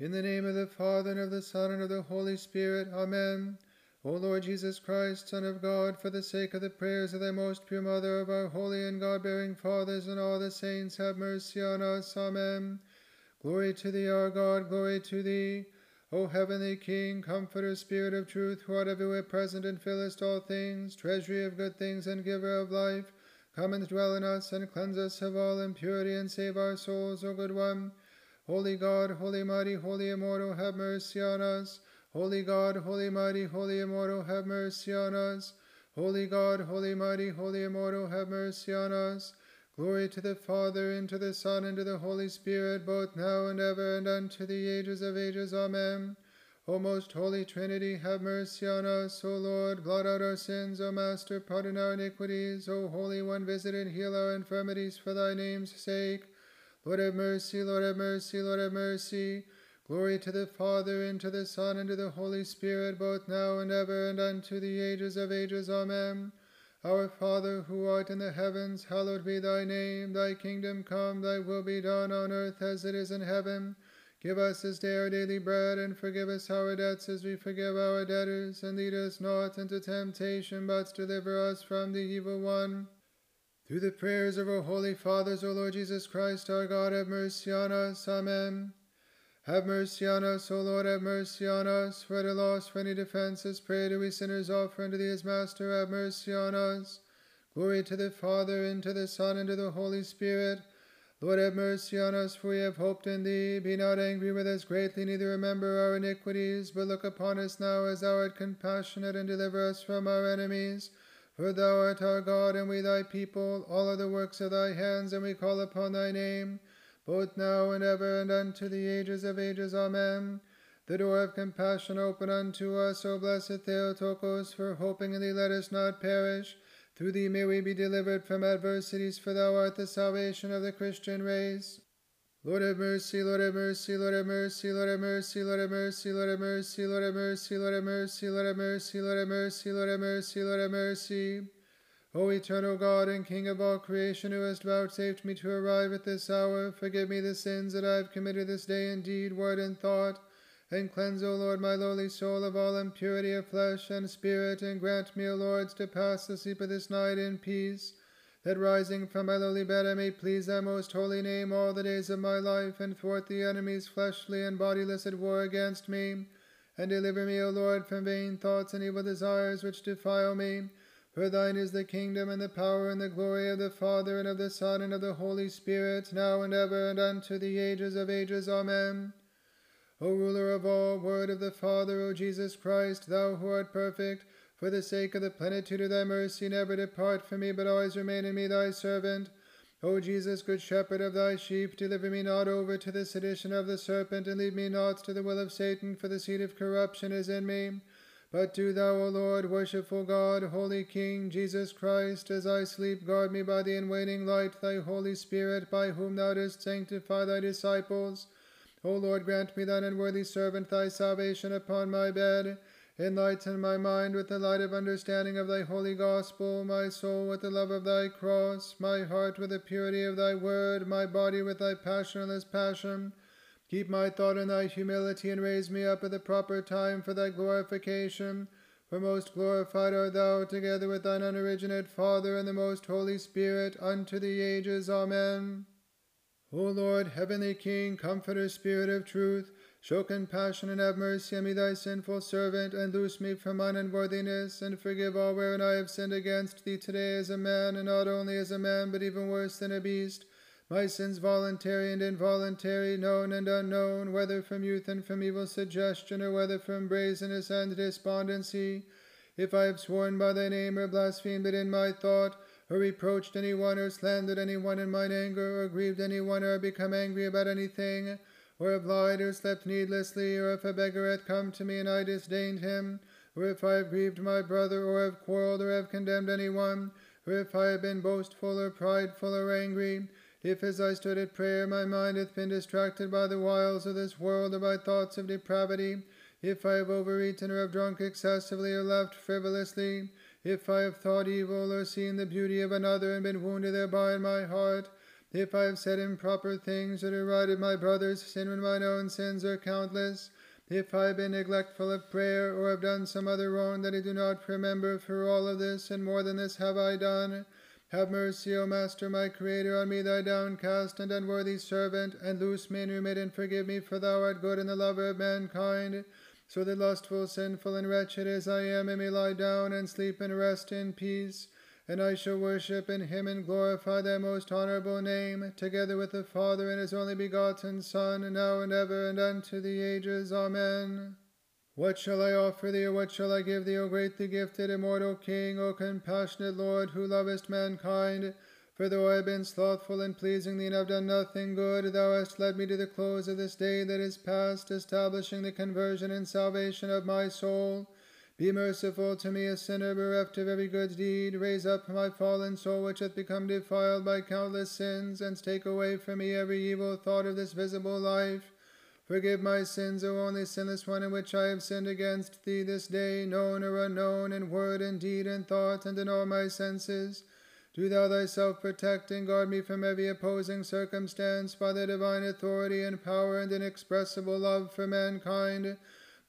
In the name of the Father, and of the Son, and of the Holy Spirit. Amen. O Lord Jesus Christ, Son of God, for the sake of the prayers of thy most pure Mother, of our holy and God bearing fathers, and all the saints, have mercy on us. Amen. Glory to thee, our God, glory to thee. O heavenly King, Comforter, Spirit of truth, who art everywhere present and fillest all things, treasury of good things and giver of life, come and dwell in us and cleanse us of all impurity and save our souls, O good one. Holy God, holy mighty, holy immortal, have mercy on us. Holy God, holy mighty, holy immortal, have mercy on us. Holy God, holy mighty, holy immortal, have mercy on us. Glory to the Father, and to the Son, and to the Holy Spirit, both now and ever, and unto the ages of ages. Amen. O most holy Trinity, have mercy on us. O Lord, blot out our sins. O Master, pardon our iniquities. O Holy One, visit and heal our infirmities for thy name's sake. Lord have mercy, Lord have mercy, Lord have mercy. Glory to the Father, and to the Son, and to the Holy Spirit, both now and ever, and unto the ages of ages. Amen. Our Father, who art in the heavens, hallowed be thy name. Thy kingdom come, thy will be done on earth as it is in heaven. Give us this day our daily bread, and forgive us our debts as we forgive our debtors. And lead us not into temptation, but deliver us from the evil one. Through the prayers of our holy fathers, O Lord Jesus Christ, our God, have mercy on us. Amen. Have mercy on us, O Lord, have mercy on us. For the loss for any defenses, pray to we sinners offer unto thee as Master, have mercy on us. Glory to the Father, and to the Son, and to the Holy Spirit. Lord, have mercy on us, for we have hoped in thee. Be not angry with us greatly, neither remember our iniquities, but look upon us now as thou art compassionate, and deliver us from our enemies. For thou art our God, and we thy people, all are the works of thy hands, and we call upon thy name, both now and ever, and unto the ages of ages. Amen. The door of compassion open unto us, O blessed Theotokos, for hoping in thee let us not perish. Through thee may we be delivered from adversities, for thou art the salvation of the Christian race. Lord have mercy, Lord have mercy, Lord have mercy, Lord have mercy, Lord have mercy, Lord have mercy, Lord have mercy, Lord have mercy, Lord have mercy, Lord have mercy, Lord have mercy, Lord have mercy. O eternal God and King of all creation, who hast vouchsafed me to arrive at this hour, forgive me the sins that I have committed this day in deed, word, and thought, and cleanse, O Lord, my lowly soul of all impurity of flesh and spirit, and grant me, O Lord, to pass the sleep of this night in peace that rising from my lowly bed I may please thy most holy name all the days of my life, and thwart the enemies fleshly and bodiless at war against me. And deliver me, O Lord, from vain thoughts and evil desires which defile me. For thine is the kingdom and the power and the glory of the Father and of the Son and of the Holy Spirit, now and ever and unto the ages of ages. Amen. O ruler of all, word of the Father, O Jesus Christ, thou who art perfect, for the sake of the plenitude of thy mercy, never depart from me, but always remain in me thy servant. O Jesus, good shepherd of thy sheep, deliver me not over to the sedition of the serpent, and lead me not to the will of Satan, for the seed of corruption is in me. But do thou, O Lord, worshipful God, holy King, Jesus Christ, as I sleep, guard me by the unwaning light, thy Holy Spirit, by whom thou didst sanctify thy disciples. O Lord, grant me thine unworthy servant thy salvation upon my bed. Enlighten my mind with the light of understanding of thy holy gospel, my soul with the love of thy cross, my heart with the purity of thy word, my body with thy passionless passion. Keep my thought in thy humility, and raise me up at the proper time for thy glorification. For most glorified art thou, together with thine unoriginate Father and the most Holy Spirit, unto the ages. Amen. O Lord, heavenly King, Comforter, Spirit of truth, Show compassion and have mercy on me, thy sinful servant, and loose me from mine unworthiness, and forgive all wherein I have sinned against thee today as a man, and not only as a man, but even worse than a beast. My sins voluntary and involuntary, known and unknown, whether from youth and from evil suggestion, or whether from brazenness and despondency. If I have sworn by thy name, or blasphemed it in my thought, or reproached any one, or slandered any one in mine anger, or grieved any one, or become angry about anything, or if lied or slept needlessly, or if a beggar hath come to me and I disdained him, or if I have grieved my brother, or have quarrelled, or have condemned any one, or if I have been boastful, or prideful, or angry, if as I stood at prayer my mind hath been distracted by the wiles of this world, or by thoughts of depravity, if I have overeaten, or have drunk excessively, or laughed frivolously, if I have thought evil, or seen the beauty of another, and been wounded thereby in my heart, if I have said improper things or derided my brother's sin when mine own sins are countless, if I have been neglectful of prayer or have done some other wrong that I do not remember, for all of this and more than this have I done. Have mercy, O Master, my Creator, on me, thy downcast and unworthy servant, and loose me and remit and forgive me, for thou art good and the lover of mankind. So that lustful, sinful, and wretched as I am, I may lie down and sleep and rest in peace. And I shall worship in him and glorify thy most honorable name, together with the Father and his only begotten Son, now and ever and unto the ages. Amen. What shall I offer thee, or what shall I give thee, O greatly gifted, immortal King, O compassionate Lord, who lovest mankind? For though I have been slothful in pleasing thee, and have done nothing good, thou hast led me to the close of this day that is past, establishing the conversion and salvation of my soul. Be merciful to me, a sinner bereft of every good deed. Raise up my fallen soul, which hath become defiled by countless sins, and take away from me every evil thought of this visible life. Forgive my sins, O only sinless one, in which I have sinned against thee this day, known or unknown, in word and deed and thought, and in all my senses. Do thou thyself protect and guard me from every opposing circumstance by thy divine authority and power and inexpressible love for mankind.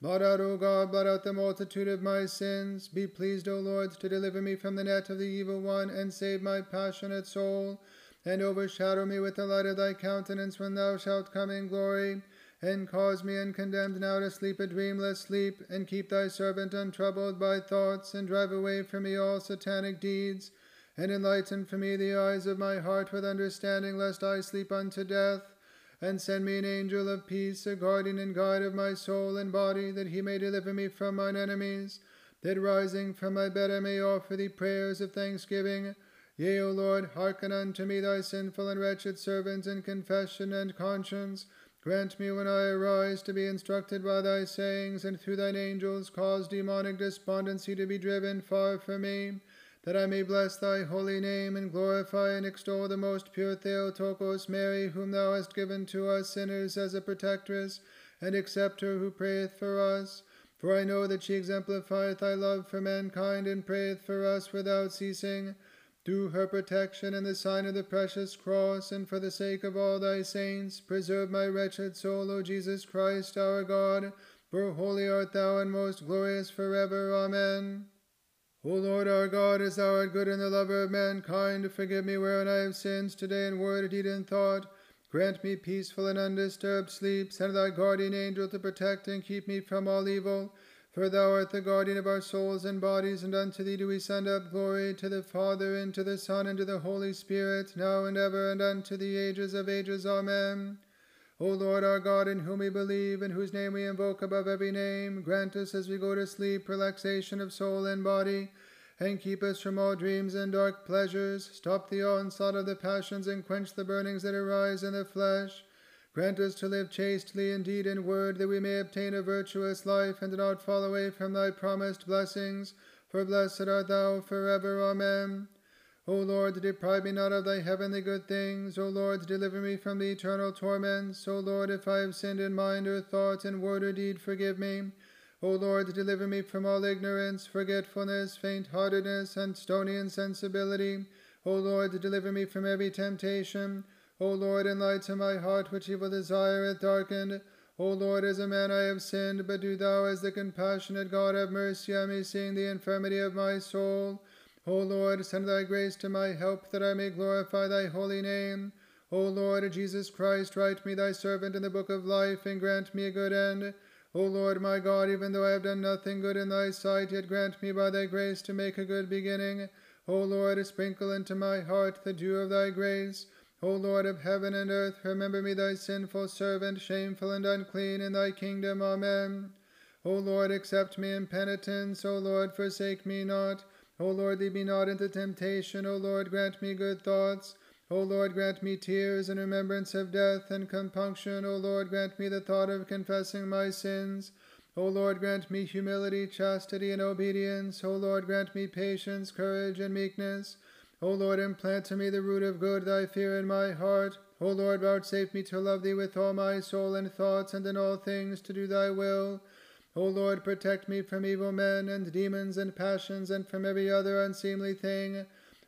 Blot out, O God, blot out the multitude of my sins. Be pleased, O Lord, to deliver me from the net of the evil one, and save my passionate soul, and overshadow me with the light of thy countenance when thou shalt come in glory and cause me uncondemned now to sleep a dreamless sleep, and keep thy servant untroubled by thoughts, and drive away from me all satanic deeds, and enlighten for me the eyes of my heart with understanding, lest I sleep unto death. And send me an angel of peace, a guardian and guide of my soul and body, that he may deliver me from mine enemies, that rising from my bed I may offer thee prayers of thanksgiving. Yea, O Lord, hearken unto me, thy sinful and wretched servant, in confession and conscience Grant me when I arise to be instructed by thy sayings, and through thine angels cause demonic despondency to be driven far from me, that I may bless thy holy name and glorify and extol the most pure Theotokos Mary, whom thou hast given to us sinners as a protectress, and accept her who prayeth for us. For I know that she exemplifieth thy love for mankind and prayeth for us without ceasing through her protection and the sign of the precious cross, and for the sake of all thy saints, preserve my wretched soul, O Jesus Christ our God, for holy art thou and most glorious forever. Amen. O Lord our God, as thou art good and the lover of mankind, forgive me wherein I have sinned today in word, deed, and thought. Grant me peaceful and undisturbed sleep. Send thy guardian angel to protect and keep me from all evil. For thou art the guardian of our souls and bodies, and unto thee do we send up glory to the Father, and to the Son, and to the Holy Spirit, now and ever, and unto the ages of ages. Amen. O Lord our God, in whom we believe, and whose name we invoke above every name, grant us as we go to sleep relaxation of soul and body, and keep us from all dreams and dark pleasures. Stop the onslaught of the passions, and quench the burnings that arise in the flesh Grant us to live chastely in deed and word, that we may obtain a virtuous life, and not fall away from thy promised blessings. For blessed art thou forever. Amen. O Lord, deprive me not of thy heavenly good things. O Lord, deliver me from the eternal torments. O Lord, if I have sinned in mind or thought, in word or deed, forgive me. O Lord, deliver me from all ignorance, forgetfulness, faint heartedness, and stony insensibility. O Lord, deliver me from every temptation. O Lord, enlighten my heart which evil desire hath darkened. O Lord, as a man I have sinned, but do thou, as the compassionate God, have mercy on me, seeing the infirmity of my soul. O Lord, send thy grace to my help, that I may glorify thy holy name. O Lord Jesus Christ, write me thy servant in the book of life, and grant me a good end. O Lord my God, even though I have done nothing good in thy sight, yet grant me by thy grace to make a good beginning. O Lord, sprinkle into my heart the dew of thy grace. O Lord of heaven and earth, remember me thy sinful servant, shameful and unclean, in thy kingdom. Amen. O Lord, accept me in penitence. O Lord, forsake me not. O Lord, lead me not into temptation. O Lord, grant me good thoughts. O Lord, grant me tears and remembrance of death and compunction. O Lord, grant me the thought of confessing my sins. O Lord, grant me humility, chastity, and obedience. O Lord, grant me patience, courage, and meekness. O Lord, implant to me the root of good, thy fear in my heart. O Lord, vouchsafe me to love thee with all my soul and thoughts, and in all things to do thy will. O Lord, protect me from evil men and demons and passions, and from every other unseemly thing.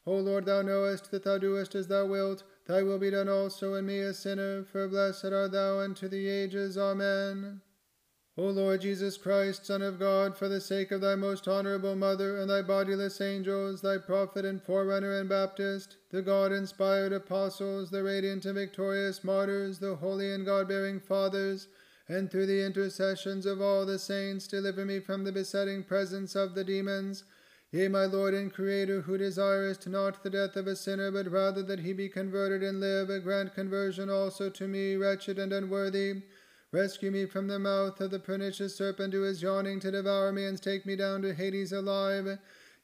O Lord, thou knowest that thou doest as thou wilt. thy will be done also in me, a sinner, for blessed art thou unto the ages. Amen. O Lord Jesus Christ, Son of God, for the sake of thy most honorable Mother and thy bodiless angels, thy prophet and forerunner and Baptist, the God inspired apostles, the radiant and victorious martyrs, the holy and God bearing fathers, and through the intercessions of all the saints, deliver me from the besetting presence of the demons. Yea, my Lord and Creator, who desirest not the death of a sinner, but rather that he be converted and live, grant conversion also to me, wretched and unworthy. Rescue me from the mouth of the pernicious serpent who is yawning to devour me, and take me down to Hades alive.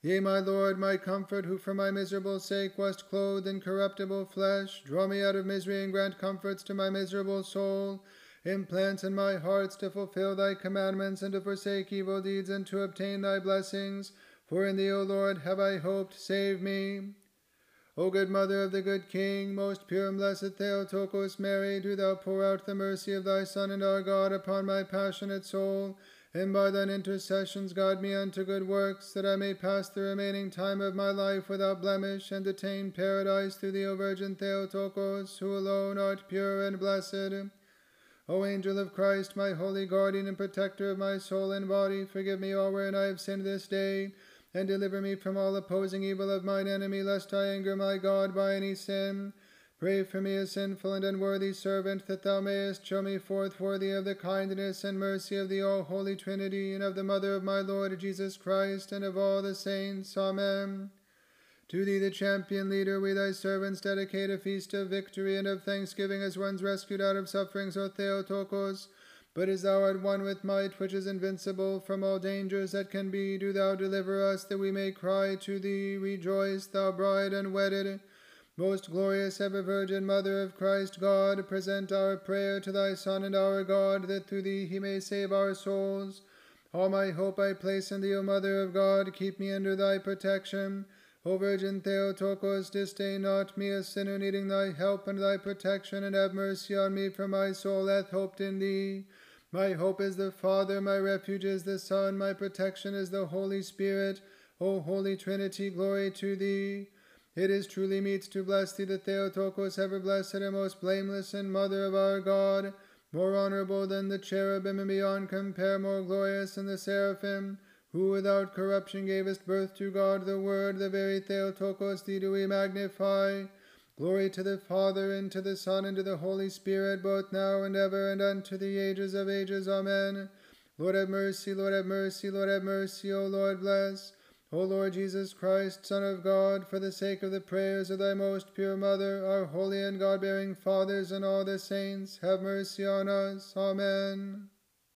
Yea, my Lord, my comfort, who for my miserable sake wast clothed in corruptible flesh, draw me out of misery and grant comforts to my miserable soul. Implant in my hearts to fulfill thy commandments and to forsake evil deeds and to obtain thy blessings. For in thee, O Lord, have I hoped. Save me. O good mother of the good King, most pure and blessed Theotokos Mary, do thou pour out the mercy of thy Son and our God upon my passionate soul, and by thine intercessions guide me unto good works, that I may pass the remaining time of my life without blemish, and attain paradise through thee, O Virgin Theotokos, who alone art pure and blessed. O angel of Christ, my holy guardian and protector of my soul and body, forgive me all wherein I have sinned this day and deliver me from all opposing evil of mine enemy, lest I anger my God by any sin. Pray for me, a sinful and unworthy servant, that thou mayest show me forth worthy of the kindness and mercy of the all holy Trinity, and of the Mother of my Lord Jesus Christ, and of all the saints. Amen. To thee, the champion leader, we thy servants dedicate a feast of victory and of thanksgiving as ones rescued out of sufferings, O Theotokos. But as thou art one with might, which is invincible from all dangers that can be, do thou deliver us, that we may cry to thee, Rejoice, thou bride unwedded. Most glorious ever Virgin Mother of Christ God, present our prayer to thy Son and our God, that through thee he may save our souls. All my hope I place in thee, O Mother of God, keep me under thy protection. O Virgin Theotokos, disdain not me, a sinner needing thy help and thy protection, and have mercy on me, for my soul hath hoped in thee. My hope is the Father, my refuge is the Son, my protection is the Holy Spirit. O Holy Trinity, glory to thee. It is truly meet to bless thee, the Theotokos, ever blessed and most blameless, and Mother of our God, more honorable than the cherubim, and beyond compare more glorious than the seraphim, who without corruption gavest birth to God the Word, the very Theotokos, thee do we magnify. Glory to the Father, and to the Son, and to the Holy Spirit, both now and ever, and unto the ages of ages. Amen. Lord have mercy, Lord have mercy, Lord have mercy, O Lord bless. O Lord Jesus Christ, Son of God, for the sake of the prayers of thy most pure Mother, our holy and God bearing fathers, and all the saints, have mercy on us. Amen.